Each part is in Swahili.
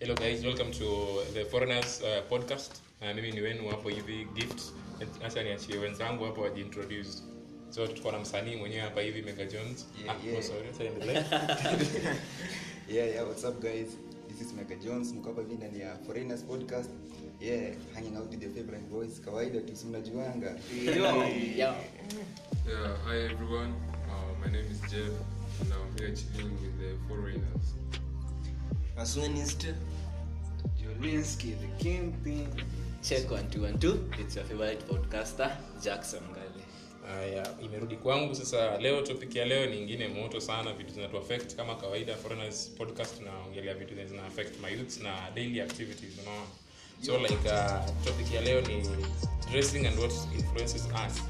hello guys welcome to the foreigners uh, podcast uh, mimi ni wenu hapo hivi gift acha niachie wenzangu hapo wajiintroduce so tuko na msanii mwenyewe hapa hivi mega jones Yeah, ah, yeah. oh, sorry acha niendelee. yeah, yeah, what's up guys? This is Mega Jones, mko hapa hivi ndani ya Foreigners Podcast. Yeah, hanging out with your favorite boys. Kawaida tu si mnajuanga. Yeah, hi everyone. Uh, my name is Jeff, and I'm here chilling with the foreigners. Aswanist. Jolinski, the kingpin. check one two one two. It's your favorite podcaster jackson gale haya imerudi kwangu. Sasa leo topic ya leo ni ingine moto sana. Vitu zinatu affect kama kawaida foreigners podcast naongelea vitu zina affect my youths na daily activities unaona? So like uh, topic ya leo ni dressing and what influences us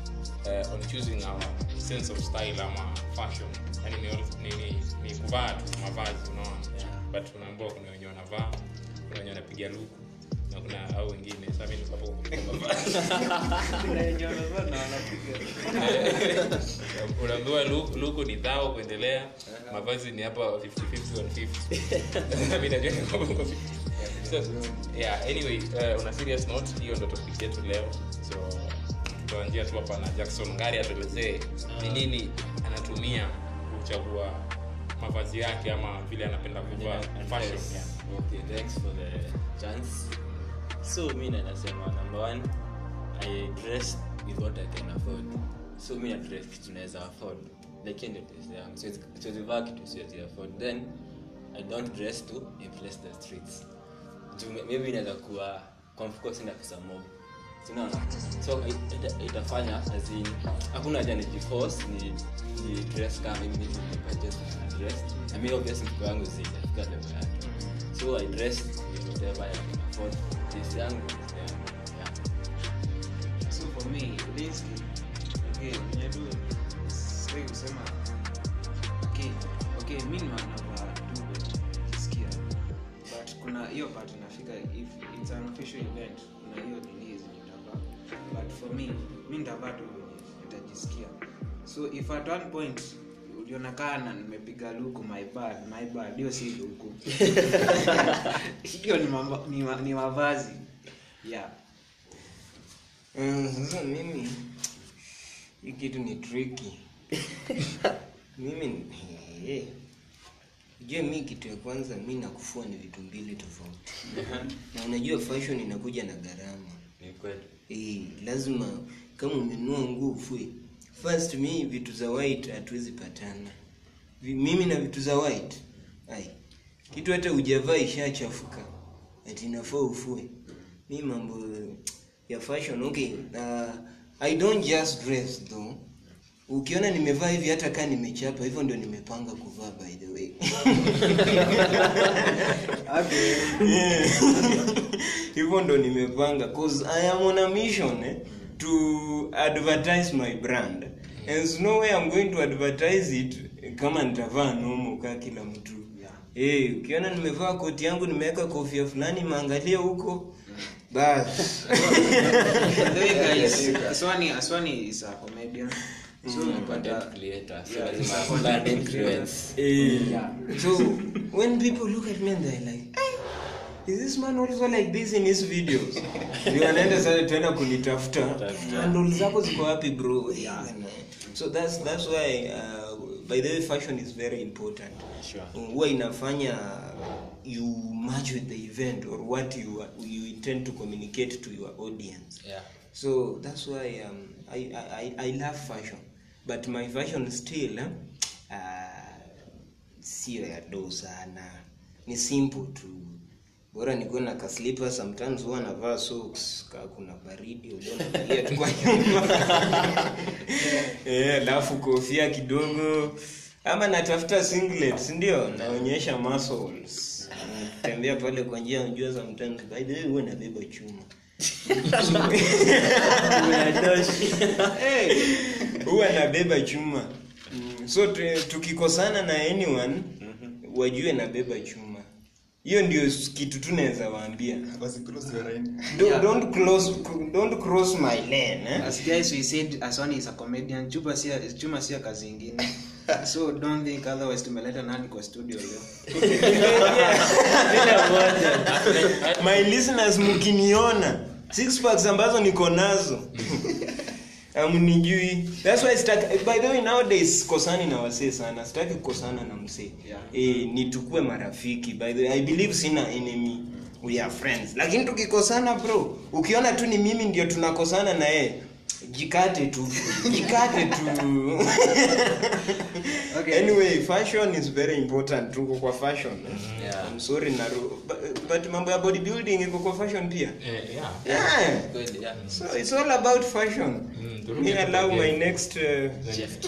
uh, on choosing our sense of style ama fashion. Yani ni, ni, ni, ni kuvaa tu mavazi unaona but unaambua kuna wenye wanavaa kuna wenye wanapiga luku na kuna au wengine. Sasa mimi unaambiwa luku ni dhao kuendelea. Mavazi ni hapa 50-50, 150. Mi najua ni kwamba So, yeah, anyway, uh, on a serious note? Hiyo ndo topic yetu leo. So tutaanjia tu hapa na jackson ngari atuelezee ni nini anatumia kuchagua mavazi yake ama vile anapenda kuvaa fashion yeah. okay thanks for the chance. So mi nanasema number one i dress with what i can afford. So mi na dress kitu naweza afford. Like ndio dress yangu. Siwezi- siwezi vaa kitu siwezi afford. Then i don't dress to impress the streets. Juu maybe inaweza kuwa kwa mfuko sina pesa mob sinaona so itafanya as in hakuna haja nijiforce ni ni dress kama mimi nilipurchase na dress. Na mimi obviously mko wangu si sijafika level yake. So i dress whatever i can afford. This yangu yeah. So for me, Jolinski, okay, you do sitaki kusema okay, okay, mi ni navaa tu kuna hiyo part inafika if it's an official event kuna hiyo but for me mi ndavatu tu nitajisikia. So if at one point ulionekana nimepiga luku my bad my bad hiyo si luku. Hiyo ni, mamba- ni, ma- ni mavazi yeah. Mm, sasa mimi hii kitu ni triki mimi hey, jua mi kitu ya kwanza mi nakufua ni vitu mbili tofauti. Na unajua fashion inakuja na gharama. Ni kweli Eh, lazima kama umenunua nguo ufue. First mi vitu za white hatuwezi patana. Mimi na vitu za white ai kitu hata ujavaa ishachafuka ati nafaa ufue. Mi mambo ya fashion okay uh, i don't just dress though ukiona nimevaa hivi hata kaa nimechapa hivyo ndio nimepanga kuvaa by the way. Hivyo ndo nimepanga cause i am on a mission eh, to advertise my brand. And there's no way i'm going to advertise it kama nitavaa nomo kaa kila mtu. Eh, ukiona nimevaa koti yangu nimeweka kofia fulani maangalie huko. Aswani, Aswani is a comedian. So, content creator so yeah, lazima content influence. Eh, Yeah. so when people look at me and they're like "Hey, is this man also like this in his videos? Ndio wanaenda sasa tena kunitafuta. Handle zako ziko wapi bro? Yeah. so that's that's why uh, by the way fashion is very important. Sure. huwa inafanya you match with the event or what you you intend to communicate to your audience. Yeah. So that's why um, I, I- I love fashion but my version still eh, uh, sio ya do sana. Ni simple tu. Bora nikuwe na kaslipa sometimes huwa navaa socks. Kaa kuna baridi ulionalia tu kwa nyumba. Alafu yeah, kofia kidogo. Ama natafuta singlet ndio? Naonyesha muscles. Tembea pale kwa njia unajua sometimes by the way huwa nabeba chuma hey, huwa nabeba chuma mm, so tukikosana na anyone wajue nabeba chuma hiyo ndio kitu tu naweza waambia Basi close your line. don't, don't, close, don't cross my lane eh? As guys we said Aswani is a comedian. Chuma sia chuma sia kazi ingine. so don't think otherwise tumeleta nani kwa studio leo? My listeners mkiniona six packs ambazo niko nazo amnijui that's why sitaki, by the way nowadays kosani na wasee sana sitaki kukosana na msee. Yeah. e, nitukue marafiki by the way i believe sina enemy. We are friends. Lakini tukikosana bro ukiona tu ni mimi ndio tunakosana na yeye jikate tu jikate tu Okay. anyway fashion is very important tuko kwa fashion Yeah. I'm sorry naru but, but mambo ya bodybuilding iko kwa fashion pia yeah, yeah. yeah. Kweli, yeah. so it's all about fashion Mm, me allow my next uh, Jeff.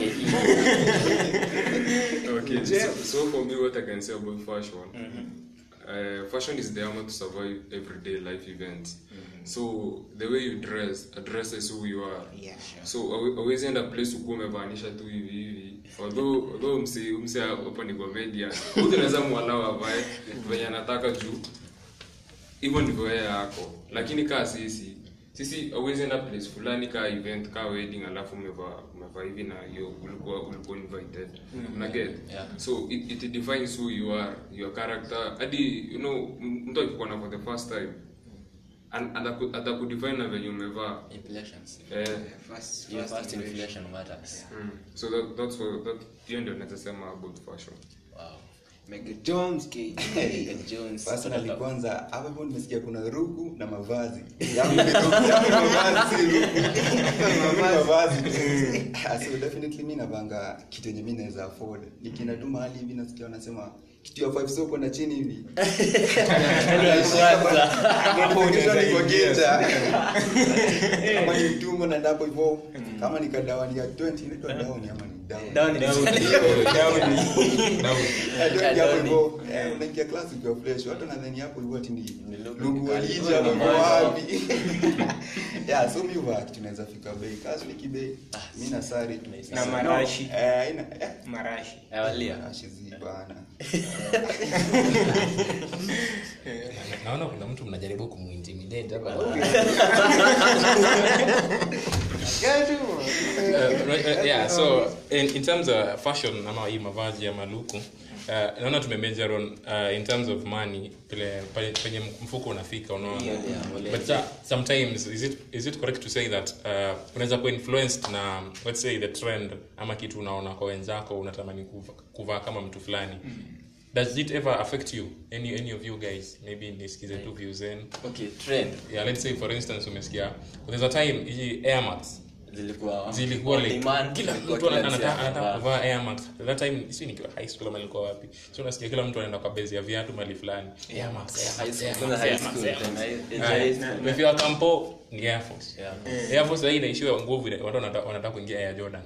Okay, so, so for me, what I can say about fashion, mm -hmm. uh, fashion is the armor to survive everyday life events. So the way you dress addresses who you are. yeah sure. So awe- awezi enda place ukuwa umevaanisha tu hivi hivi although although msi msi hapo ni comedian mtu anaweza mwalao avae venye anataka juu hivyo ndivyo yeye yako lakini kaa sisi sisi awezi enda place fulani ka event ka wedding alafu umevaa umevaa hivi na hiyo ulikuwa ulikuwa invited mm-hmm. na get Yeah. so it, it defines who you are your character hadi you know mtu akikuona for the first time atakudefine na venye umevaa. So that, that's what that hiyo ndio nazasema about fashion. Wow. Jones Jones. personally kwanza hapa hapo nimesikia kuna ruku na mavazi. Yangu ni ruku, yangu ni mavazi. Mavazi Ah, so definitely mi navanga kitu yenye mi naweza afford. Nikienda tu mahali hivi nasikia wanasema kitu ya na chini hivi. Kama ni hapo kama ni ya 20 inaitwa down ama ni down. Down is- Ndio hapo hivyo unaingia class ukiwa fresh watu nadhani hapo hivyo ati ni Ni look lugu kali. walija mambo wapi? Yeah so mi huwa kitu naweza fika bei. Kazi ni kibei. Mi na sari. na marashi. Eh marashi. Awalia. naona kuna mtu mnajaribu kumuintimidate hapa. Uh, uh, yeah so in, in terms of fashion ama hii mavazi ya maluku uh, naona tumemajor on uh, in terms of money pile penye mfuko unafika unaona Yeah, yeah, but uh, sometimes is it, is it correct to say that uh, unaweza ku influenced na let's say the trend ama kitu unaona kwa wenzako unatamani kuva- kuvaa kama mtu fulani mm. does it ever affect you any, any of you guys maybe nisikize right. tu views zenu Okay, trend. yeah let's say for instance umesikia there's a time hii air max Zilikuwa zilikuwa like kila mtu anataka anataka kuvaa air max. That time si nikiwa high school ama nilikuwa wapi. So unasikia kila mtu anaenda kwa base ya viatu mali fulani. Air max air max umefika kampo ni air force. Air force hii inaishiwa nguvu watu wanataka kuingia air jordan.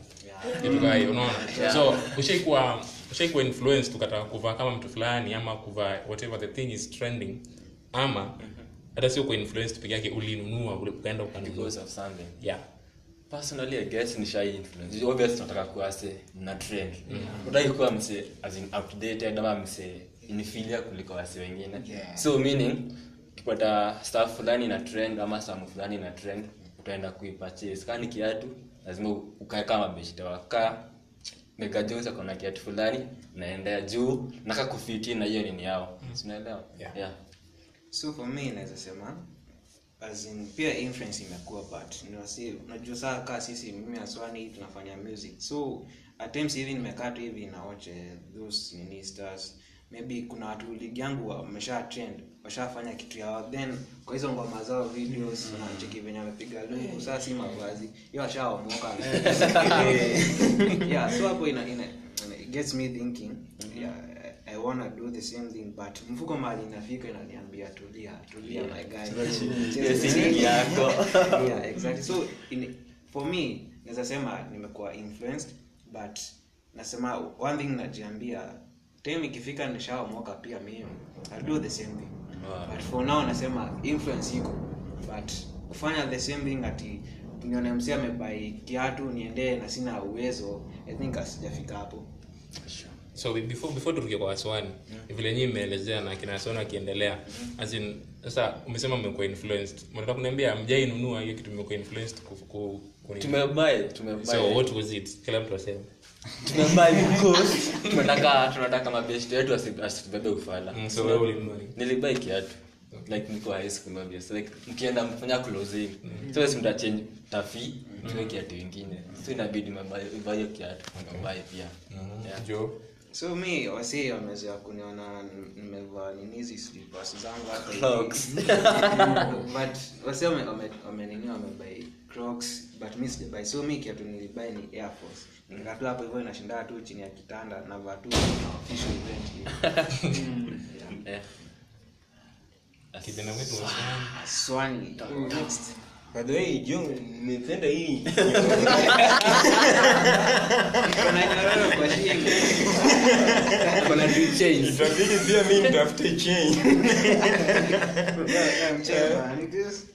Kitu kama hiyo unaona? So ushaikuwa ushaikuwa influenced ukataka kuvaa kama mtu fulani ama kuvaa whatever the thing is trending. Ama hata sio kwa influenced peke yake ulinunua ukaenda ukanunua. yeah personally i guess ni shy influence. Obviously tunataka kuwa se na trend. Unataka kuwa mse as in updated ama mse inferior kuliko wasi wengine. Yeah. so meaning ukipata staff fulani na trend ama samu fulani na trend utaenda kuipurchase. Kani kiatu lazima ukae kama beshte wakaa Mega Jones akona kiatu fulani naendea juu naka kufiti na hiyo nini yao. Mm. sinaelewa Yeah. yeah. So for me naweza sema as in, pia influence imekuwa but ni wasi unajua saa kaa sisi mimi aswani tunafanya music. So at times hivi nimekaa tu hivi naoche eh, those nini stars. Maybe kuna watu ligi yangu wamesha trend washafanya kitu yao. Then kwa hizo ngoma zao videos unacheki venye wamepiga lungu saa si mavazi hiyo washaomoka. Yeah so hapo ina, ina, ina, it gets me thinking. Yeah, I wanna do the same thing but mfuko mali inafika inaniambia tulia tulia my guy. Yako. Yeah exactly. So in, for me naweza sema nimekuwa influenced but nasema one thing najiambia time ikifika nishaomoka pia mimi I'll do the same thing. Wow. but for now nasema influence iko. But kufanya the same thing ati nione msi amebai kiatu niendee na sina uwezo i think asijafika hapo so before before turukie kwa waswani vile nyii mmeelezea na kina waswani wakiendelea as in sasa umesema mmekuwa influenced. Mnataka kuniambia mjainunua hiyo kitu mmekuwa influenced ku, ku, tumebuy tumebuy so what was it? Kila mtu asema because tunataka tunataka mabest yetu asibebe ufala. Mm, so wewe ulinunua nini? nilibai kiatu. Like niko high school obvious. Like mkienda mfanya closing. So si mtachange tafi tuwe kiatu ingine. So inabidi mbayo kiatu mbaye pia. Yeah. jo so mi wasi wamezoea kuniona nimevaa nini hizi slippers zangu. Crocs. but wasi wame- wame- wamenini wamebai crocs but mi sijabai so mi kiatu nilibai ni air force hapo hivyo inashindaa tu chini ya kitanda navaa tu official event. Eh. kijana wetu wa swani next by the way jo nimependa hii Kuna nyororo kwa shingo. Kuna two chains. itabidi pia mi nitafute chain mchema, ni this.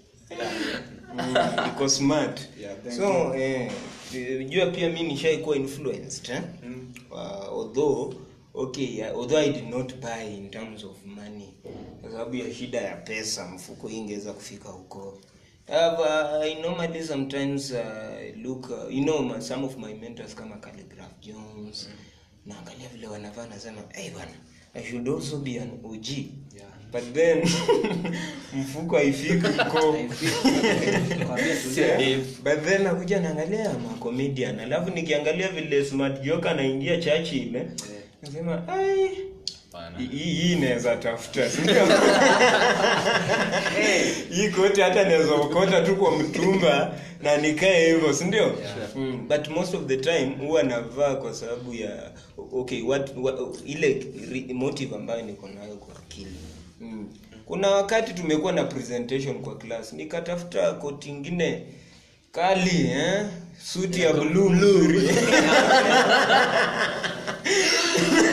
iko smart Yeah, so eh, jua pia mi nishaikuwa influenced eh? uh, although okay yeah, although i did not buy in terms of money kwa sababu ya shida ya pesa mfuko hii ingeweza kufika huko Uh, I normally sometimes uh, look uh, you know my, some of my mentors kama Calligraph Jones naangalia vile wanavaa nasema hey bwana I should also be an OG Yeah. but then mfuko haifiki Sio Dave. but then nakuja naangalia macomedian alafu nikiangalia vile smart joka anaingia chachi ile nasema ai. Hii hii inaweza tafuta hii koti hata naweza ukota tu kwa mtumba na nikae hivyo si ndio? Mm. but most of the time huwa navaa kwa sababu ya okay what, what, ile motive ambayo niko nayo kwa akili. Mm. kuna wakati tumekuwa na presentation kwa class nikatafuta koti ingine kali eh? suti ya blue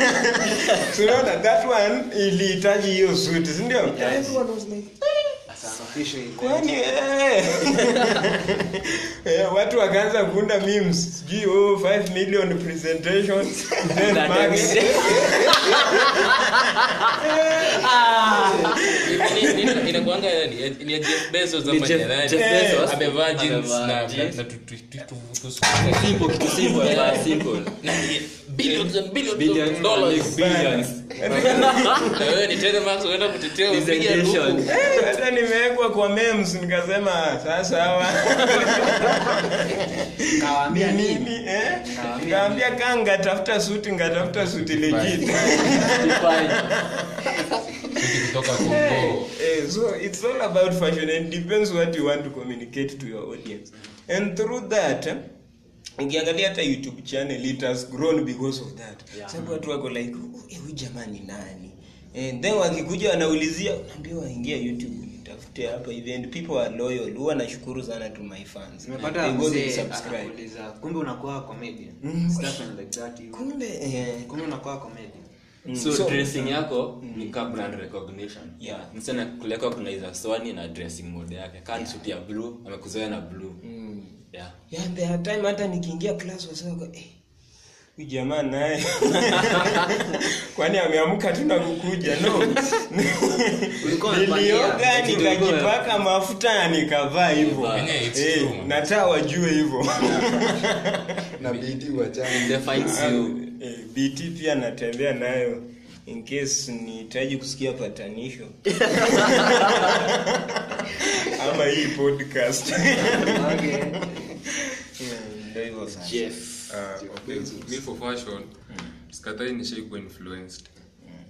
nzuri tunaona that one ilihitaji hiyo suti si ndio Everyone was like, official event. kwani eh. Eh, watu wakaanza kuunda memes sijui oh, 5 million presentation then That Max- MC. Inakuanga ni- Bezos amevaa jeans na- na kitu na billions and billions of dollars. billions. Na wewe Max unaenda kutetea upiga. Eh, nimewekwa kwa memes nikasema sasa hawa Kawaambia nini? eh? Kaambia kaa ngatafuta suti ngatafuta suti legit Define. Kutoka Kongo. Eh, so it's all about fashion and depends what you want to communicate to your audience. And through that eh, ukiangalia hata youtube channel it has grown because of that. Yeah. sababu watu wako like "Oh, huyu jamani nani? And then wakikuja wanaulizia unaambia waingia youtube nitafute hapa hivi. And people are loyal. Huwa nashukuru sana to my fans. Nimepata mzee anakuuliza kumbe unakuwa comedian? Mm. Stuff like that kumbe eh, kumbe unakuwa comedian so, so- dressing yako ni ka brand recognition. Yeah. msana kuleka swani na dressing mode yake. Kan suit ya blue amekuzoea na blue. Mm. yeah. Yeah, there time hata nikiingia class wasema eh huyu jamaa naye. Kwani ameamka tu na kukuja? No. Nilioga nikajipaka mafuta nikavaa hivyo? Eh, nataa wajue hivyo. Na bidi bt pia natembea nayo in case nihitaji kusikia patanisho. Ama hii podcast. Mm, ndio hivyo sasa. jeff. Me for fashion sikatai nishaikuwa influenced.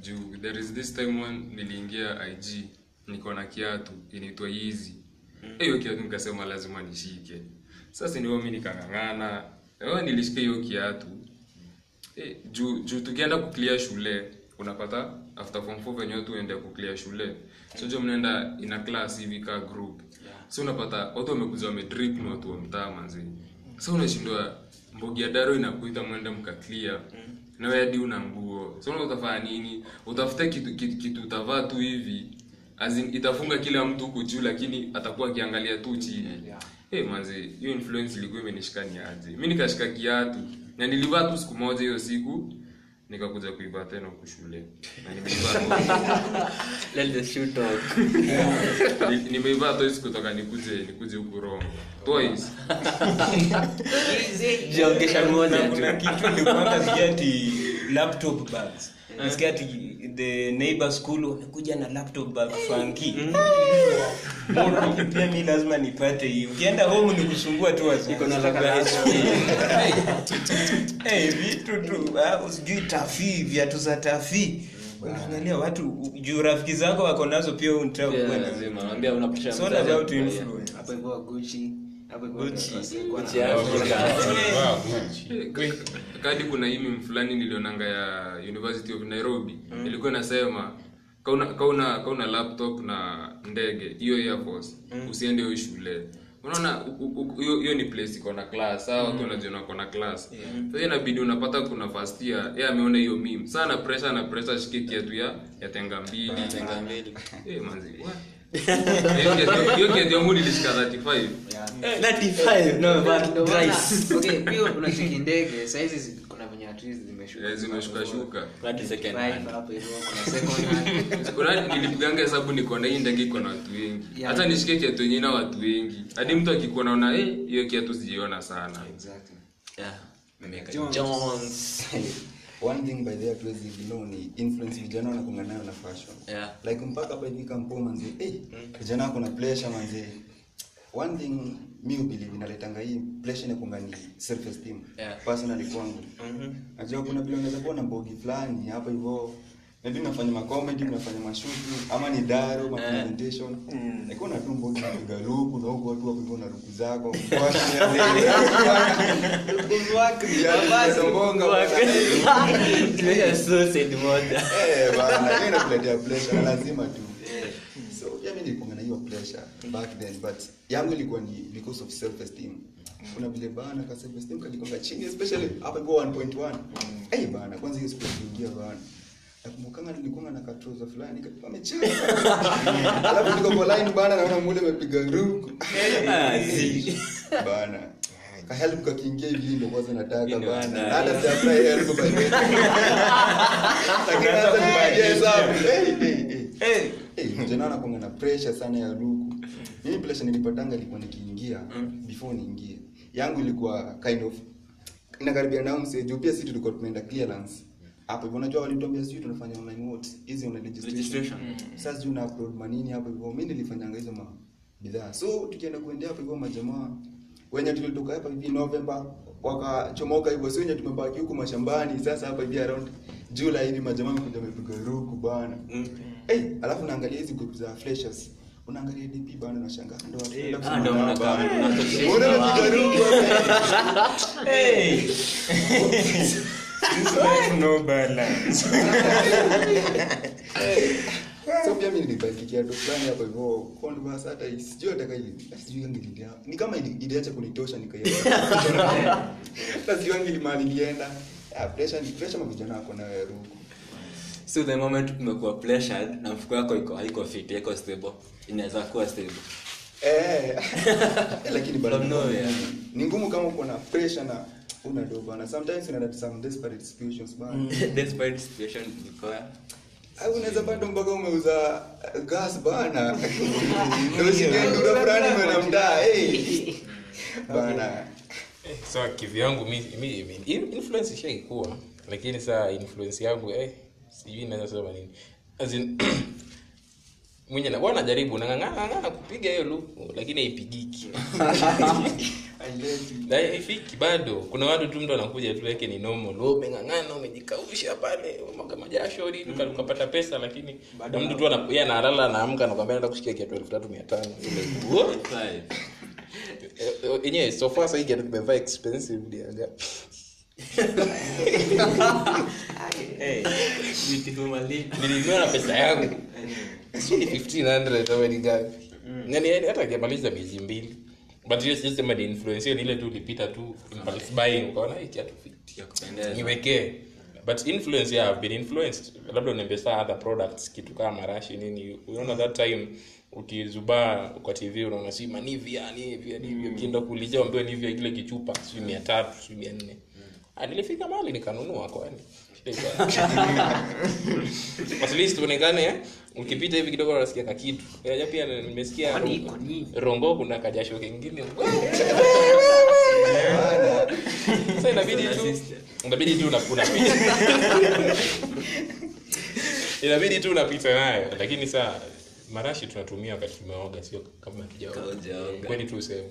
Juu there is this time one niliingia ig niko na kiatu inaitwa easy hiyo kiatu nikasema lazima nishike. Sasa niwo mi nikang'ang'ana. Nilishika hiyo kiatu eh, juu juu tukienda kuclear shule unapata after form 4 venye watu kuklia shule. So jo mnaenda ina class hivi ka group. So unapata watu wamekuja wamedrip na watu wa mtaa manzi. So unashindwa mbogi ya daro inakuita mwende na wewe hadi una nguo. So utafanya nini? Utafute kitu, kitu, kitu utavaa tu hivi. Azin itafunga kila mtu huku juu lakini atakuwa akiangalia tu chini. Hey, manzi hiyo influence ilikuwa imenishika ni aje? Mi nikashika kiatu na nilivaa tu siku moja hiyo siku nikakuja kuivaa tena huku shule. Na nimeiba Let the shoe talk. Ni- toys kutoka nikuje nikuje huku Rome. Toys. Jiongesha moja tu. kitu nilikuanga sikia ati laptop bags nasikia ati the neighbor school wamekuja na laptop bag funky. Pia mi lazima nipate hii. Ukienda home ni kusumbua tu. Eh, vitu tu ah, sijui tafi viatu za tafii unaangalia watu juu rafiki zako wako nazo pia unataka kuwa na- about influence. hapo hivyo Gucci kadi kuna hii fulani nilionanga ya University of Nairobi. Ilikuwa inasema kauna kauna kauna laptop na ndege hiyo Air Force. Usiende hiyo shule. Unaona hiyo ni place iko na class. Sawa watu wanajiona wako na class. Sasa inabidi unapata kuna first year yeye ameona hiyo meme. Sana pressure na pressure shike kiatu ya ya tenga mbili. Tenga mbili. eh manzi what? Hiyo kiatu- hiyo kiatu yangu nilishika 35 Yeah. 95, no, but Ndio maana- thrice. okay, pia unacheki ndege saizi kuna venye Eh, zimeshuka shuka That is second Five hand. hapo hivyo, kuna second hand. Kuna- nilipiganga hesabu nikona hii ndege iko na watu wengi hata nishike kiatu yenye na watu wengi hadi mtu akikuwa naona eh, hiyo kiatu sijiona sana Exactly. Yeah. Jones. Jones. One thing by the way hatuwezi ignore ni influence vijana wanakunga nayo na fashion. Yeah. like mpaka by hivi kampo manzi eh vijana kuna pressure manzi one thing mi believe inaletanga hii pressure inakunga ni self esteem Yeah. personally kwangu. Najua kuna vile unaweza kuwa na bogi fulani hapa hivyo maybe mnafanya macomedy mnafanya mashuti ama ni daro ma presentation. Like una tu mbogi unapiga luku na huko watu na luku zako? Moja. Eh, hiyo inakuletea pressure lazima tu. So yeah, mimi nilikuwa na hiyo pressure back then but yangu ilikuwa ni because of self esteem kuna vile bana ka self esteem kalikonga chini especially hapa kwa 1.1 eh bana kwanza hiyo siku kuingia bana nakumbukanga nilikuwa na katoza fulani kalikuwa amechana alafu niko kwa line bana naona mule amepiga ruku bana. Ka help kakiingia hivi ndio kwanza nataka bana. hata sija apply help by the way. hata kupigia hesabu eh eh Eh, Eh, na pressure sana ya ruku mimi pressure nilipatanga ilikuwa nikiingia before niingie. Yangu ilikuwa kind of inakaribia na mse juu pia sisi tulikuwa tumeenda clearance hapo hivyo unajua walituambia sijui tunafanya online votes hizi una registration, sasa sijui una upload manini hapo hivyo. Mimi nilifanyanga hizo ma bidhaa. So tukienda kuendea hapo hivyo majamaa wenye tulitoka hapa hivi November wakachomoka hivyo. Sio wenye tumebaki huko mashambani sasa hapa hivi around July hivi majamaa wamekuja wamepiga ruku bana. Eh, alafu naangalia hizi group za freshers. Unaangalia DP bana unashangaa. Ndo wanaenda ah, ndo kusoma mnakaa- bana. wamepiga ruku? Hapa? eh. Life no balance. So pia mimi nilibaki kiatu fulani hapo hivyo. Converse hata sijui hata sijui yangu ililia. Ni kama iliacha kunitosha nikaiacha. Sasa sijui yangu ilimali ilienda. Ah, pressure ni pressure mavijana wako na ruku. so the moment umekuwa pressured na mfuko yako iko haiko fit iko stable inaweza kuwa stable Eh. lakini bado ni ngumu kama uko na pressure na una do bana. Sometimes una some desperate situations bana. despite situation iko Au unaweza bado mpaka umeuza uh, gas bana. Ndio usikiendura fulani. Eh. Bana. so kivyangu mi, mi, mi influence ishaikuwa lakini saa influence yangu eh, sijui naweza sema nini in, mwenye na nang'ang'ana kupiga hiyo luku lakini haipigiki Na ifiki bado kuna watu tu mtu anakuja tu yake ni normal. Wewe umeng'ang'ana umejikausha pale umwaga majasho nini mm. ukapata pesa lakini na mtu tu yeye analala anaamka anakuambia naenda kushikia kiatu 3500 Eh, eh, yenyewe so far sasa hii kiatu kimevaa expensive dia ngapi nilinunua na pesa yangu. Si ni 1500 ama ni ngapi? Yani yani hata hajamaliza miezi mbili but hiyo sisi sema influence hiyo ile tu ulipita tu impulse buying ukaona hii kiatu fit. Ya kupendeza. Niwekee. But influence yeah, I've been influenced. Labda uniambia saa other products kitu kama marashi nini. Unaona that time ukizubaa kwa tv unaona si manivia nivia nivia ukienda kuulizia ambiwe nivia kile kichupa si mia tatu si mia nne. Ah, nilifika mahali nikanunua kwani? At least uonekane eh, ukipita hivi kidogo unasikia kakitu. Unajua pia nimesikia Kwani rongo kuna kajasho kengine inabidi tu inabidi tu unapita. Inabidi tu unapita nayo. Lakini saa marashi tunatumia wakati tumeoga sio kama tujaoga Haujaoga. tu sehemu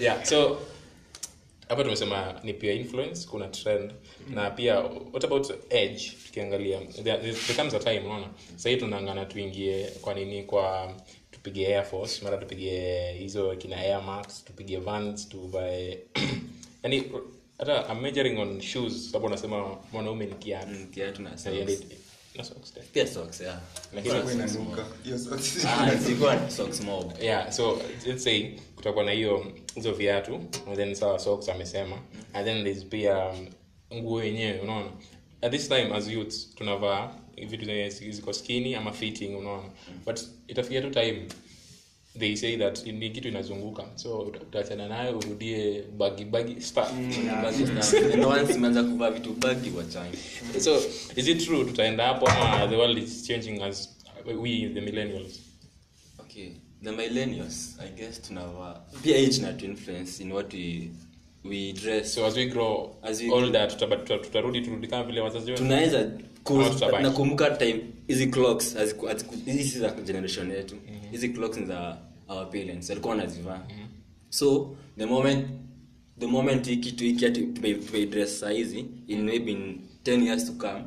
yeah so hapa tumesema ni pia influence kuna trend. Na pia what about edge tukiangalia there, there becomes a time unaona? Sahii tunaangana tuingie kwa nini kwa tupige air force mara tupige hizo kina air max tupige vans tuvae yani hata I'm measuring on shoes sababu unasema mwanaume ni kiatu. Mm, kiatu na Na socks. yali- na. Pia socks, yeah. Lakini Socks inanuka. Hiyo socks. Ah, zilikuwa socks mob. yeah so let's say kutakuwa na hiyo hizo viatu and then sawa socks amesema and then there's pia um, nguo yenyewe unaona at this time as youths tunavaa vitu zenye ziko skini ama fitting unaona but itafikia tu time they say that ni kitu inazunguka. So utaachana nayo urudie bagibagimeanza once umeanza kuvaa vitu bagi so is it true? Tutaenda hapo ama the world is changing as we the millennials? Okay the millennials i guess tunava pia age na to influence in what we we dress. So as we grow As we older tutarudi tuta- tutarudi turudi kama vile wazazi wetu. Tunaweza nakumbuka time hizi clocks hizi za generation yetu hizi clocks ni za our parents. Walikuwa wanazivaa. So the moment the moment hii kitu hiki tumeidress saa hizi in maybe in 10 years to come.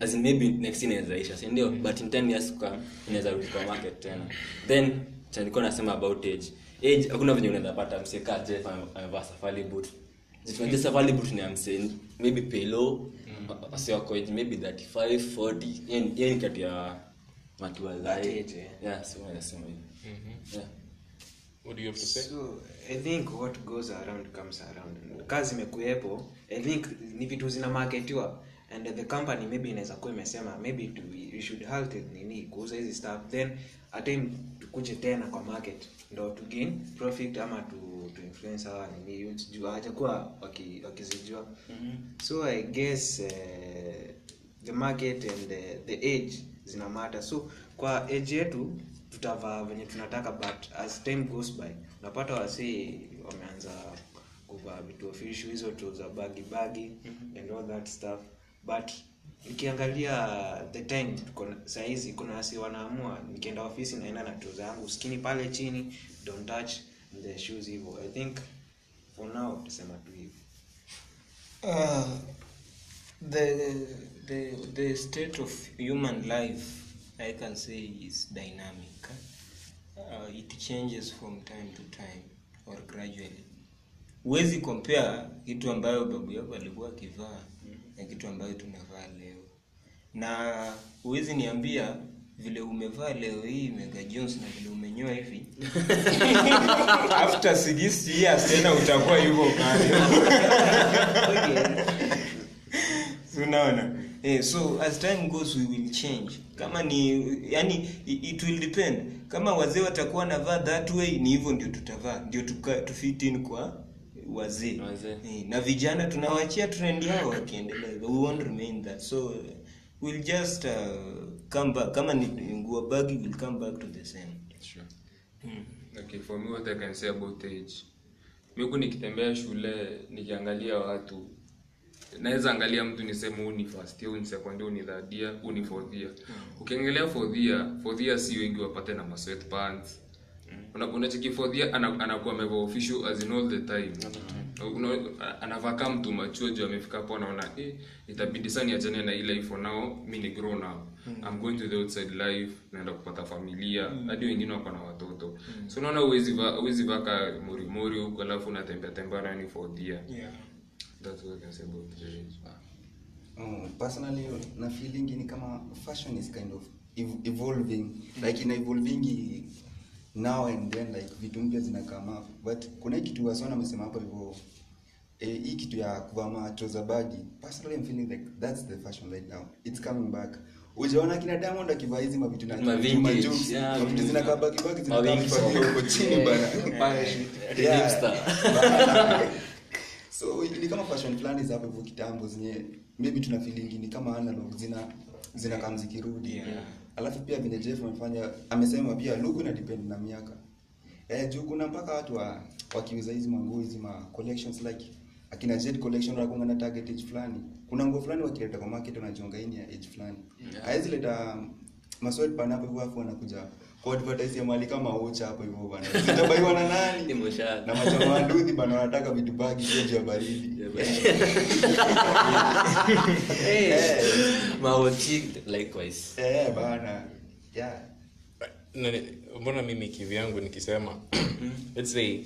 As in maybe next year inaweza isha si ndio? But in 10 years to come inaweza rudi kwa market tena. Then chanilikuwa nasema about age. Age hakuna venye unaweza pata. Mseka jeff amevaa safari boot. Tunajua safari boot ni amse maybe pelo wasi wako age maybe 35 40 yani ni- kati ya watu wa That zai age, eh. yeah so nasema hivyo yeah. What do you have to say? So i think what goes around comes around. Kazi imekuwepo i think ni vitu zinamaketiwa and the company maybe inaweza kuwa imesema maybe to, we should halt it, nini kuuza hizi stuff then a tukuje tena kwa market ndo to gain profit ama to, to influence hawa nini youths juu hawajakuwa waki- -hmm. so i guess uh, the market and the, the age zina so kwa age yetu tutavaa venye tunataka but as time goes by unapata wasee wameanza kuvaa vitu ofishu hizo tu za bagi bagi and all that stuff. But nikiangalia the time sahizi kuna wasi wanaamua nikienda ofisi naenda na tuza yangu skini pale chini don't touch the shoes hivyo. I think for now tusema tu hivyo. Uh, the, the, the state of human life, I can say, is dynamic. Uh, it changes from time to time or gradually. Huwezi compare kitu ambayo babu yako alikuwa akivaa na kitu ambayo tunavaa leo, na huwezi niambia vile umevaa leo hii Mega Jones na vile umenyoa hivi after 60 years tena utakuwa pale. So, unaona? Eh, so as time goes we will change. Kama ni yani it will depend. Kama wazee watakuwa navaa that way ni hivyo ndio tutavaa. Ndio tufit in kwa wazee. Waze. eh, na vijana tunawachia trend yao wakiendelea. We won't remain that. So we'll just uh, come back. Kama ni nguo bagi will come back to the same. Sure. Okay, for me what I can say about age. Miku nikitembea shule nikiangalia watu naweza angalia mtu niseme huu ni first year, huu ni second year, huu ni third year, huu ni fourth year. Ukiangalia fourth year, fourth year si wengi wapate na masweat pants. Una- unacheki fourth year ana- amevaa official as in all the time. Una- anavaa kama mtu mature juu amefika hapo anaona eh, itabidi sana niachane na ile for now mimi ni grown up I'm going to the outside life naenda kupata familia hadi wengine wako na watoto so unaona uwezi vaa uwezi vaa ka mori mori huko alafu unatembea tembea nani fourth year. yeah. That's what I can say about the age Um, personally na feeling ni kama fashion is kind of evolving. Mm -hmm. like ina evolving now and then like vitu mpya zinakama up but kuna hii kitu wasona amesema hapo hivyo eh, hii kitu ya kuvaa matroza bagi personally I'm feeling like that's the fashion right now. It's coming back. Ujaona kina Diamond akivaa hizi mavitu na Ma vintage, yeah, mavitu zinakaa bagi bagi zinakaa huko chini bana. Parachute. Yeah. Hipster. So ni kama fashion fulani za hapo kitambo zenye maybe tuna feeling ni kama analog zina zina kama zikirudi. Yeah. alafu pia vile Jeff amefanya amesema pia look ina depend na miaka. Eh juu kuna mpaka watu wa wakiuza hizi manguo hizi ma collections like akina Jet collection wanakuwa na target age fulani. Kuna nguo fulani wakileta kwa market wanajonga ini ya age fulani. Haizi leta maswali pana hapo hivyo afu wanakuja kwa advertise ya mali kama ucha hapo hivyo bana zitabaiwa na nani? Na machama wanduthi bana wanataka vitu bagi sio ya baridi. Maoti, likewise. eh bana yeah Nani- mbona mimi kivyangu nikisema let's say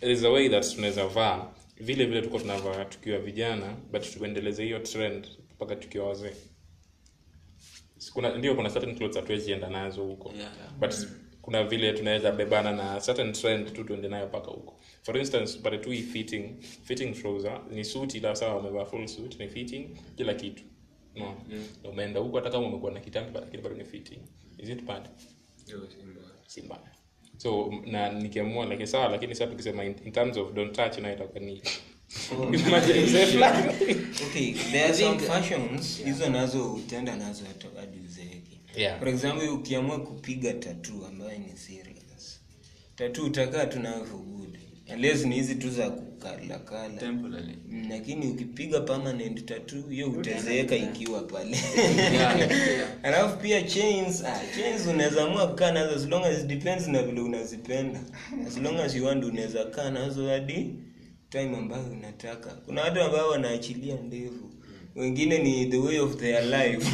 there is a way that tunaweza vaa vile vile tuko tunavaa tukiwa vijana but tuendeleze hiyo trend mpaka tukiwa wazee kuna ndio kuna certain clothes hatuwezi enda nazo huko. Yeah. but mm. kuna vile tunaweza bebana na certain trend tu tuende nayo mpaka huko. For instance pale tu fitting fitting trouser ni suit ila sawa umevaa full suit ni fitting kila kitu. No. Na umeenda huko hata kama umekuwa na kitambi lakini bado ni fitting. Is it bad? Si mbaya. So na nikiamua like sawa lakini sasa tukisema in, in terms of don't touch na itakuwa ni Imagine okay. there are some fashions hizo nazo utenda nazo hadi uzeeki Yeah. for example ukiamua kupiga tatu ambayo ni serious. Tatu utakaa tu nayo unless ni hizi tu za kukalakala Temporary. Mm, lakini ukipiga permanent tattoo hiyo utazeeka ikiwa pale. Alafu pia chains ah, chains unaweza amua kukaa nazo as long as depends na vile unazipenda. As long as you want unaweza kaa nazo hadi time ambayo unataka. Kuna watu ambao wanaachilia ndevu wengine ni the way of their life.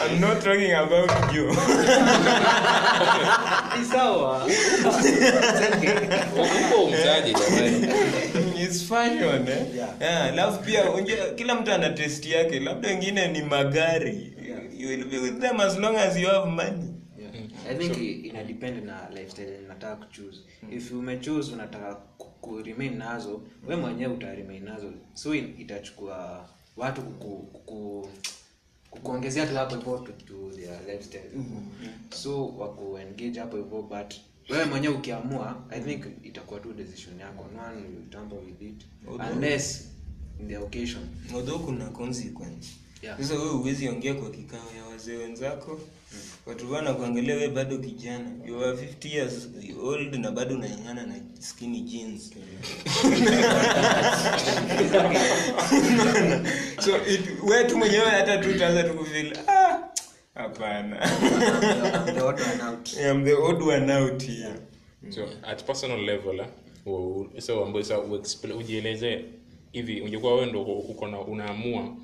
I'm not talking about you. Sawa. Fashion eh? Yeah. Yeah, alafu pia kila mtu ana test yake. Labda wengine ni magari. You will be with them as long as you have money. Yeah. I think so, ina depend na lifestyle nataka kuchoose. If umechoose unataka ku- remain nazo we mwenyewe uta remain nazo. So in- itachukua watu kuku, kuku, kukuongezea tu hapo hivyo to, to their lifestyle. So waku engage hapo hivyo but wewe mwenyewe ukiamua i think itakuwa tu decision yako. No one will tamper with it unless in the occasion. Although kuna consequence. Yeah. sasa wewe uwezi ongea kwa kikao ya wazee wenzako watu wana kuangalia wewe bado kijana. You are 50 years old na bado unanyang'ana na skinny jeans. So it, wewe tu mwenyewe hata tu utaanza tu kufeel ah hapana. The odd one out. I'm the odd one out here. So at personal level eh, so ambayo sasa ujieleze hivi ungekuwa wewe ndio uko na unaamua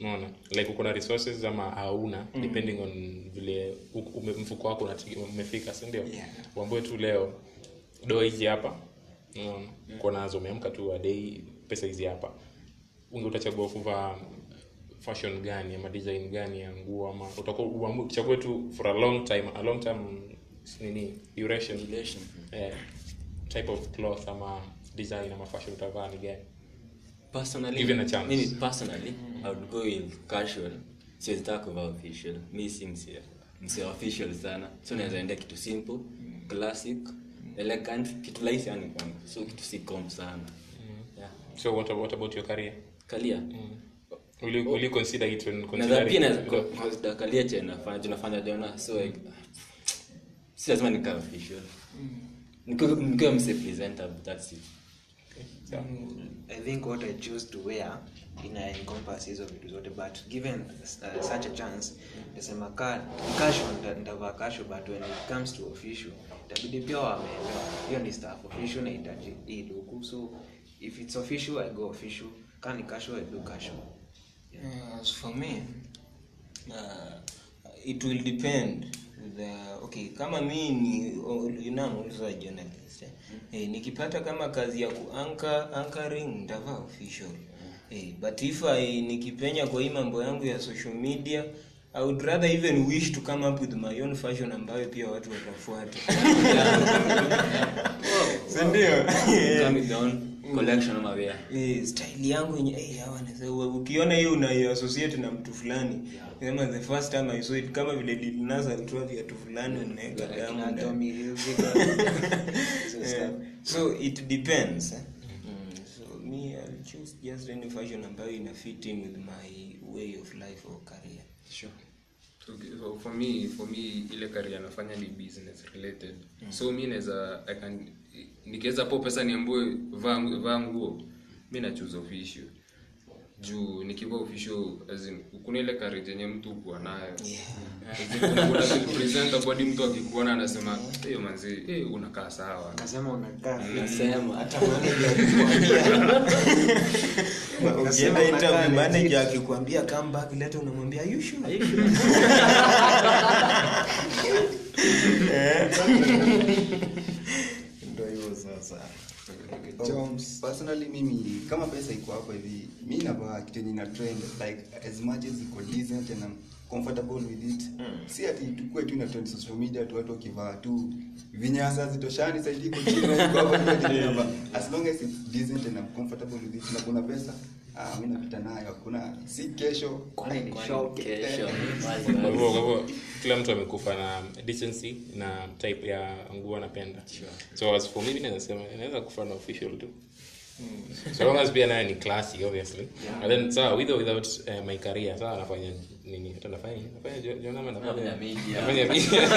unaona? Like uko na resources ama hauna depending on vile ume- mfuko wako umefika si ndio? Yeah. uambue tu leo doa hizi hapa unaona? Uko nazo umeamka tu adei pesa hizi hapa. Unge utachagua kuvaa fashion gani ama design gani ya nguo ama utakuwa uamue uchague tu for a long time a long time nini? Duration. Duration. eh, type of cloth ama design ama fashion utavaa ni gani Personally, Given a chance. mimi personally, I would go with casual. Siwezi taka kuvaa official. Mi si mse mse official sana. So naweza enda kitu simple, classic, elegant, kitu rahisi yani kwangu. So kitu si com sana. Yeah. so what, what about your career career mm. will you, will you consider it when Naweza considering pia naweza consider kalia chenye nafanya, tunafanya jona. So like, si lazima nikae official. Nikiwa nikiwa mse presentable, that's it. So, I think what I choose to wear ina encompass hizo vitu zote but given uh, such a chance nasema kasho ndavaa kasho but when it comes to official itabidi pia wameelewa hiyo ni staff official na itaji hii luku so if it's official I go official. Ka ni casual I do casual. Uh, as for me uh, it will depend the okay kama mi ni also a journalist eh? Eh, nikipata kama kazi ya kuanka anchoring nitavaa official. Eh, but if I nikipenya kwa hii mambo yangu ya social media I would rather even wish to come up with my own fashion ambayo pia watu watafuata. Si collection ama wear. Eh, style yangu yenye eh, hawa ukiona hiyo unaiassociate na mtu fulani sema the first time I saw it kama vile Lil Nas alitoa viatu fulani unaweka damu Tommy Hilfiger, hizo Eh, stuff. so it depends eh? mm, me I'll choose just any fashion ambayo ina fit in with my way of life or career. Sure. So, so for me for me ile career nafanya ni business related. So mi naweza I can nikiweza po pesa niambue vaa vaa nguo mi na choose official. Juu nikivaa official as in kuna ile courage yenye mtu kuwa nayo. Kuna- presentable mtu akikuona anasema hiyo manzi eh unakaa sawa. Kasema unakaa. Nasema. Hata manager akikwambia ukienda interview manager akikwambia come back unamwambia you sure? Eh. Sasa. Oh, personally mimi kama pesa iko hapo hivi mi navaa kitu yenye ina trend like as much as iko decent and I'm comfortable with it. Si ati tukue tu na trend social media tu watu wakivaa tu vinyasa zitoshani saidi iko chini iko as long as it's decent and I'm comfortable with it na kuna pesa ah mimi napita nayo. Hakuna si kesho kila mtu amekufa na decency na type ya nguo anapenda. So as for me mimi naweza sema inaweza kufa na official tu. So long as pia nayo ni classy obviously. And then sawa with or without uh, my career sawa nafanya nini? Hata nafanya nafanya jo- jonama nafanya Nafanya media.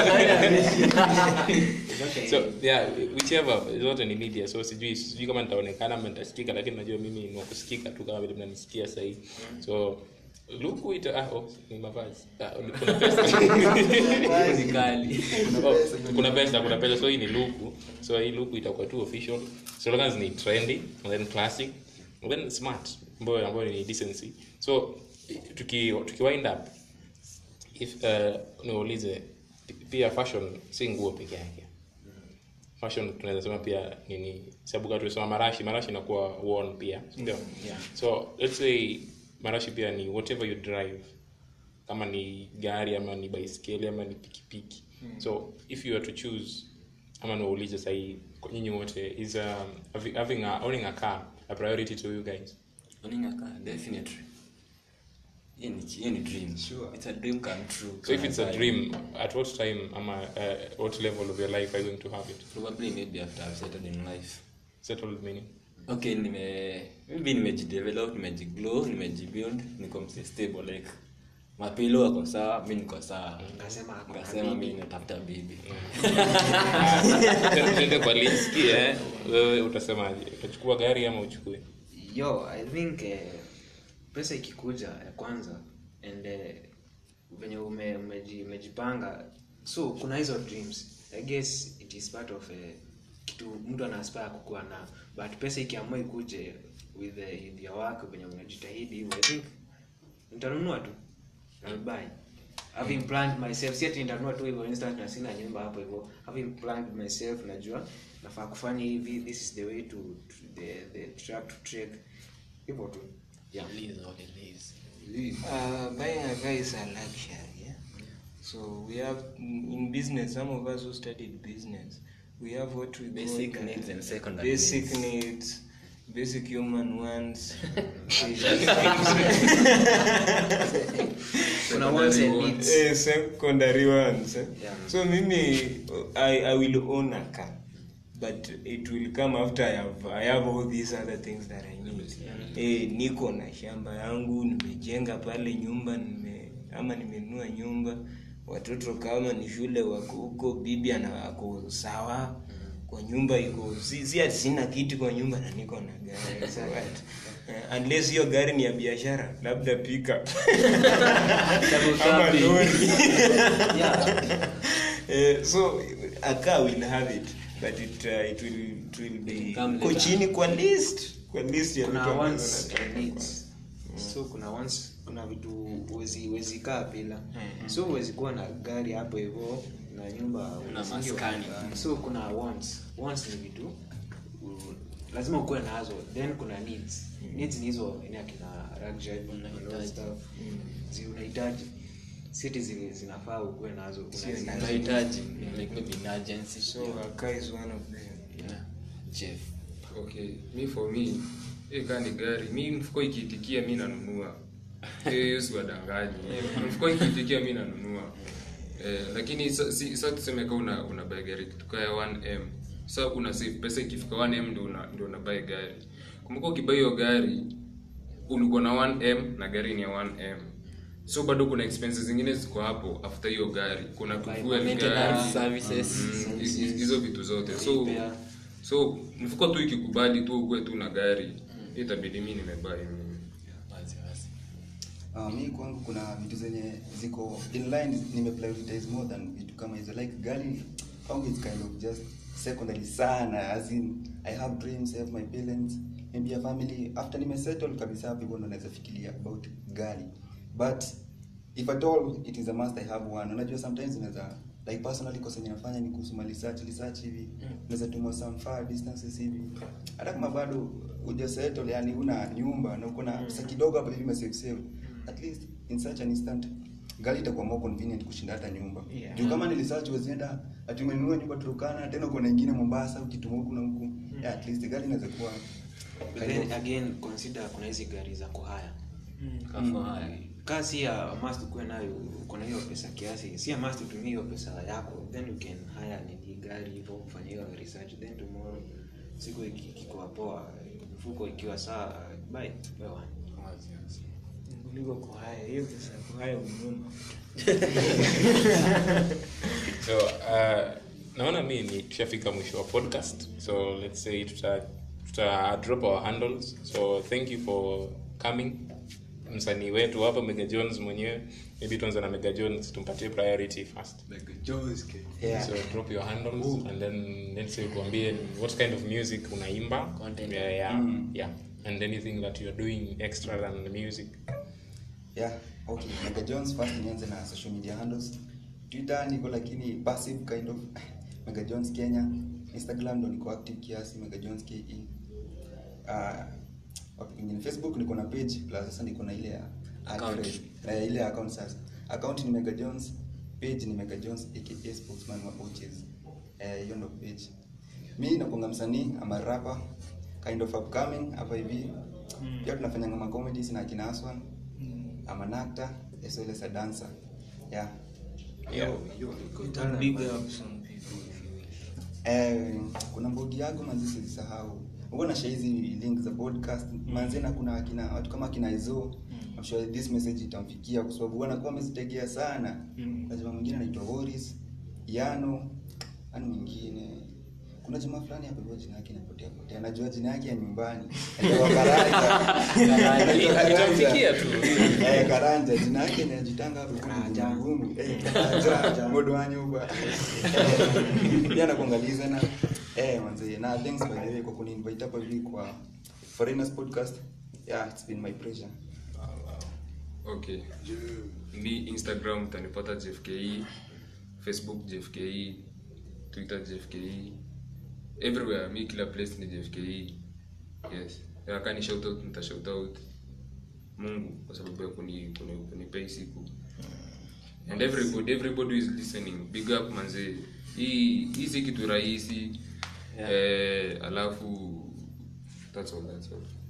so yeah whichever zote ni media. So sijui sijui kama nitaonekana ama nitasikika lakini najua mimi ni wa kusikika tu kama vile mnanisikia sahii so luku ita ah, oh, ni mavazi. Ah, kuna pesa. Ni kali. Oh, kuna pesa. kuna pesa so hii ni luku. So hii luku itakuwa tu official. So long as ni trendy and then classic and then smart ambayo ambayo ni decency. So tuki tuki wind up if uh, niulize pia fashion si nguo peke yake. Fashion tunaweza sema pia nini sababu kama tulisema marashi marashi inakuwa worn pia ndio so let's say marashi pia ni whatever you drive. Kama ni gari ama ni baiskeli ama ni pikipiki. So if you are to choose ama niwaulize sahii nyinyi wote is um, having a, owning a car a priority to you guys? Owning a car definitely hiyo ni hiyo ni it's a dream come true. So if it's a dream at what time ama uh, what level of your life are you going to have it? Probably maybe after I've settled in life. Settled meaning? Okay nime maybe nimejidevelop nimejiglow nimejibuild niko stable like mapilo wako sawa mi niko sawa. Ngasema ako na ngasema mi natafuta bibi. Tende kwa linski eh? Wewe utasemaje? Utachukua gari ama uchukue? Yo i think eh, pesa ikikuja ya kwanza and uh, venye ume- umeji- umejipanga. So kuna hizo dreams. I guess it is part of eh, kitu mtu anaspire kukuwa na but pesa ikiamua ikuje with, uh, your venye unajitahidi think nitanunua tu. Buy. Having planned myself si ati nitanunua tu hivyo instant na sina nyumba hapo hivyo. Having planned myself najua nafaa kufanya hivi this is the way to, to the, the track to track hivyo tu yeah. Liza, okay, Liza. Uh, buying a car is a luxury. Yeah? So we have in business. Some of us who studied business, we have what we Basic call, needs and secondary basic needs. needs, basic human wants. kuna wants and needs Eh, secondary ones. eh. Yeah. So mimi, I, I will own a car, but it will come after I have, I have all these other things that I need. Eh, niko na shamba yangu, nimejenga pale nyumba, nime ama nimenunua nyumba, watoto kama ni shule wako huko, bibi ana ako sawa. Kwa nyumba iko si, si sina kiti kwa nyumba na niko na gari so what? Eh, unless hiyo gari ni ya biashara labda pika. Ama lori. Eh, so a will have it but it, uh, it will, it will be ko chini kwa list. Kwa list ya kuna wants nataka. and so kuna wants kuna vitu wezi wezi kaa bila. So wezi kuwa na gari hapo hivyo na nyumba na maskani. so kuna wants. Wants ni vitu lazima ukuwe nazo. Then kuna needs. Needs ni hizo ina akina rugby and all zi unahitaji siti zi- zinafaa ukuwe nazo unahitaji. like maybe emergency. So a car is one of them. Yeah. Jeff. Okay mi for me hii kaa gari. Mi mfuko ikiitikia mi nanunua. Yesu wadanganyi mfuko ikiitikia mi nanunua. Eh, lakini sa, si, sa tuseme ka una, una buy gari kituka 1m sa una save pesa ikifika 1m ndio una, ndio una buy gari. Kumbuka ukibai hiyo gari ulikuwa na 1m na gari ni ya 1m so bado kuna expenses zingine ziko hapo after hiyo gari. Kuna kufuel gari. services. Mm, hizo- vitu zote. So so mfuko tu ikikubali tu ukuwe tu na gari itabidi mi nimebai mimi. Uh, mi kwangu kuna vitu zenye ziko inline nimeprioritize more than vitu kama hizo. Like gari kwangu is kind of just secondary sana as in i have dreams i have my parents maybe a family. After nimesettle kabisa hapo ndo naweza fikiria about gari but if at all it is a must i have one. Unajua sometimes unaweza like personally kwa nafanya ni kuhusu mali research research hivi. Unaweza tumwa some far distances hivi. Hata kama bado hujasettle yani una nyumba na uko na pesa kidogo hapo hivi umesave save at least in such an instant gari itakuwa more convenient kushinda hata nyumba. Yeah. juu kama ni research wezienda ati umenunua nyumba Turkana tena uko na ingine Mombasa ukituma huku na huku. Yeah, at least gari inaweza kuwa But then again consider kuna hizi gari za kuhaya Kafo haya. Kaa si ya must ukuwe nayo uko na hiyo pesa kiasi si ya must utumie hiyo pesa yako then you can hire nini gari hivyo kufanya hiyo research then tomorrow siku ikikuwa poa mfuko ikiwa saa bye bye wazi. kuliko kuhaya hiyo pesa kuhaya unyuma so uh, naona mi ni tushafika mwisho wa podcast so let's say tuta, tuta drop our handles so thank you for coming msanii wetu hapa mega jones mwenyewe. Maybe tuanze na mega jones tumpatie priority first. Yeah. so drop your handles and then then say tuambie what kind of music unaimba. Content. yeah, yeah, yeah. and anything that you're doing extra than the music. Yeah okay. Mega Jones first nianze na social media handles. Twitter niko lakini passive kind of Mega Jones Kenya. Instagram ndo niko active kiasi Mega Jones KE uh, kwingine Facebook niko na page plus sasa niko na ile ya Account. Alfred. Eh, ile account sasa account ni Mega Jones page ni Mega Jones aka spokesman wa Coaches eh hiyo ndo page Mimi nakonga msanii ama rapper kind of upcoming hapa hivi pia tunafanya ngoma comedies na kina Aswan Mm. Ama nakta, as well as a dancer. Yeah. yeah. big up some people if you wish Eh, kuna mbogi yako mazisi sisahau. Uko na share hizi link za podcast. manzena kuna akina watu kama akina Izo. I'm sure this message itamfikia kwa sababu wanakuwa wamezitegea sana. Mm. Na jamaa mwingine anaitwa Boris, Yano, ani mwingine. Kuna jamaa fulani hapo hivyo jina yake inapotea potea. anajua jina yake ya nyumbani. Ndio Karanja. Itamfikia tu. Eh, Karanja jina yake inajitanga hapo Karanja. ngumu. Eh, Karanja. Modo wa nyumba. Pia anakuangaliza na eh manze na thanks by the way kwa kuninvite hapa hivi kwa Foreigners podcast. Yeah, it's been my pleasure. okay. Mi instagram utanipata jfke facebook jfke twitter jfke everywhere mi kila place ni jfke yes. Akani shoutout nita shoutout mungu kwa sababu ya kuni, kuni, kunipei siku. And everybody everybody is listening. Big up manze. Hii hii si kitu rahisi eh, alafu that's all that's all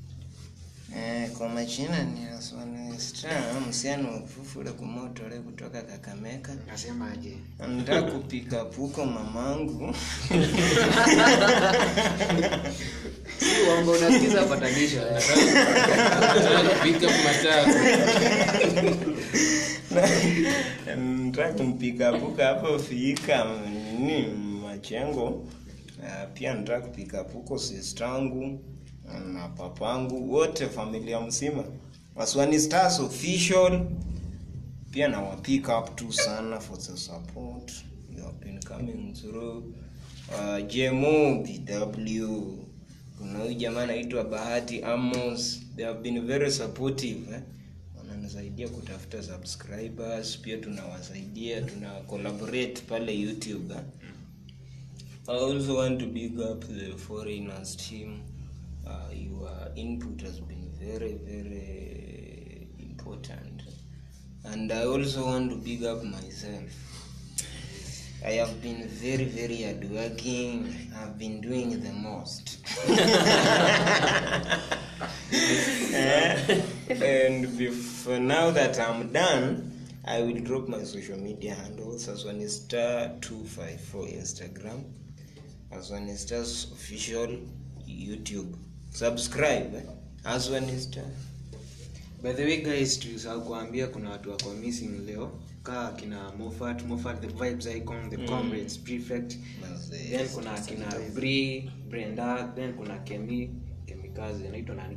Eh, kwa majina ni Aswanestra wa kufufule kumotole kutoka Kakameka. nasemaje Nataka kupika puko mamangu. si uongo unasikiza patanisho eh. kupika up matatu. Nataka kumpika puka hapo fika nini machengo. Ah, Pia nataka kupiga puko sistangu na papangu wote familia mzima. Waswani Stars official pia na wa pick up tu sana for the support you have been coming through uh, JMO BW kuna huyu jamaa anaitwa Bahati Amos they have been very supportive eh? wananisaidia kutafuta subscribers pia tunawasaidia tuna collaborate pale YouTube eh? I also want to big up the foreigners team. Uh, your input has been very, very important. And I also want to big up myself. I have been very, very hardworking. I've been doing the most. And before now that I'm done, I will drop my social media handles as one is star two five four Instagram, as one is stars official YouTube. Subscribe eh? as one is star. by the way guys tulisahau kuambia kuna watu wako missing leo. Kaa kina mofat mofat the vibes icon the comrades prefect. Then kuna kina bri brenda then kuna kemi. Kemikazi anaitwa nani?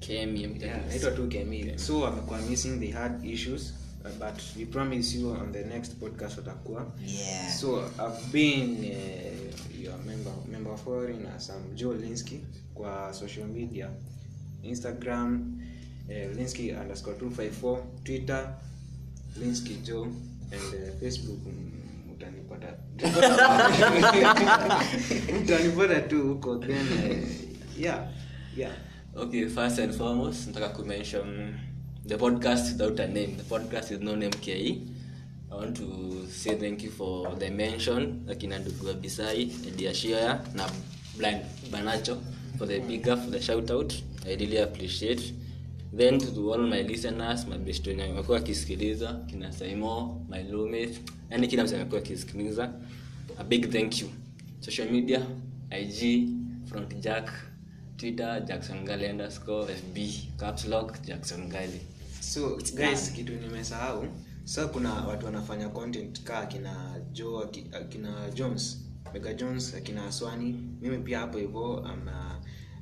Kemi, yeah, anaitwa tu kemi. So wamekuwa missing they had issues uh, but we promise you on the next podcast watakuwa Yeah. so i've been uh, your member member foreign na some joe linsky kwa social media instagram uh, linsky underscore 254 twitter linsky joe and uh, facebook mm, utanipata utanipata tu huko then uh, yeah yeah. Okay first and foremost nataka kumention the podcast without a name. The podcast is no name ke i want to say thank you for the mention akina ndugu abisai ediashia na blind banacho for the big up the shout out. I really appreciate. Then to all my listeners my best friend amekuwa akisikiliza, kina saimo my roommate yani kila mtu amekuwa akisikiliza. A big thank you. Social media ig front jack twitter jackson gali underscore fb caps lock jackson gali so guys kitu nimesahau sa kuna watu wanafanya content kaa akina jo akina jones mega jones akina aswani mimi pia hapo hivyo ama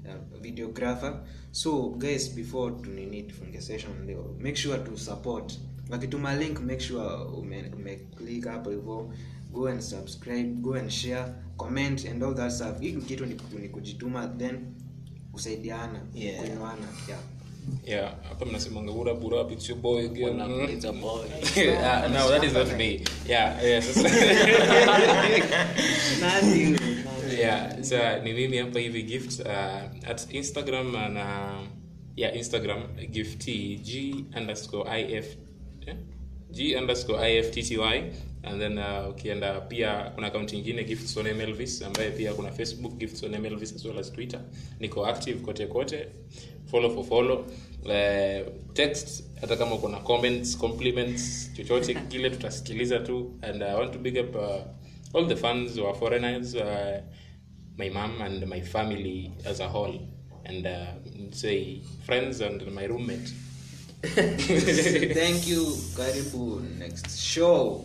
a videographer. So guys before tunini tufunge session leo make sure to support. Wakituma link make sure ume, ume click hapo hivyo. Go and subscribe go and share comment and all that stuff. Hii kitu ni, ni kujituma then kusaidiana Yeah. kuinuana yeah. Yeah hapa mnasemanga what up, what up, it's your boy again. What up, it's a boy. Ah, no that is not me yeah yeah sasa yeah so ni mimi hapa hivi gift uh, at instagram na yeah instagram gifty g underscore if yeah? g underscore iftty and then uh, ukienda pia kuna akaunti ingine gifts on melvis ambaye pia kuna facebook gifts on melvis as well as twitter niko active kote kote follow for follow. Uh, text hata kama uko na comments compliments chochote kile tutasikiliza tu. And i want to big up uh, all the fans wa foreigners uh, my mom and my family as a whole. And uh, say friends and my roommate. Thank you karibu. Next show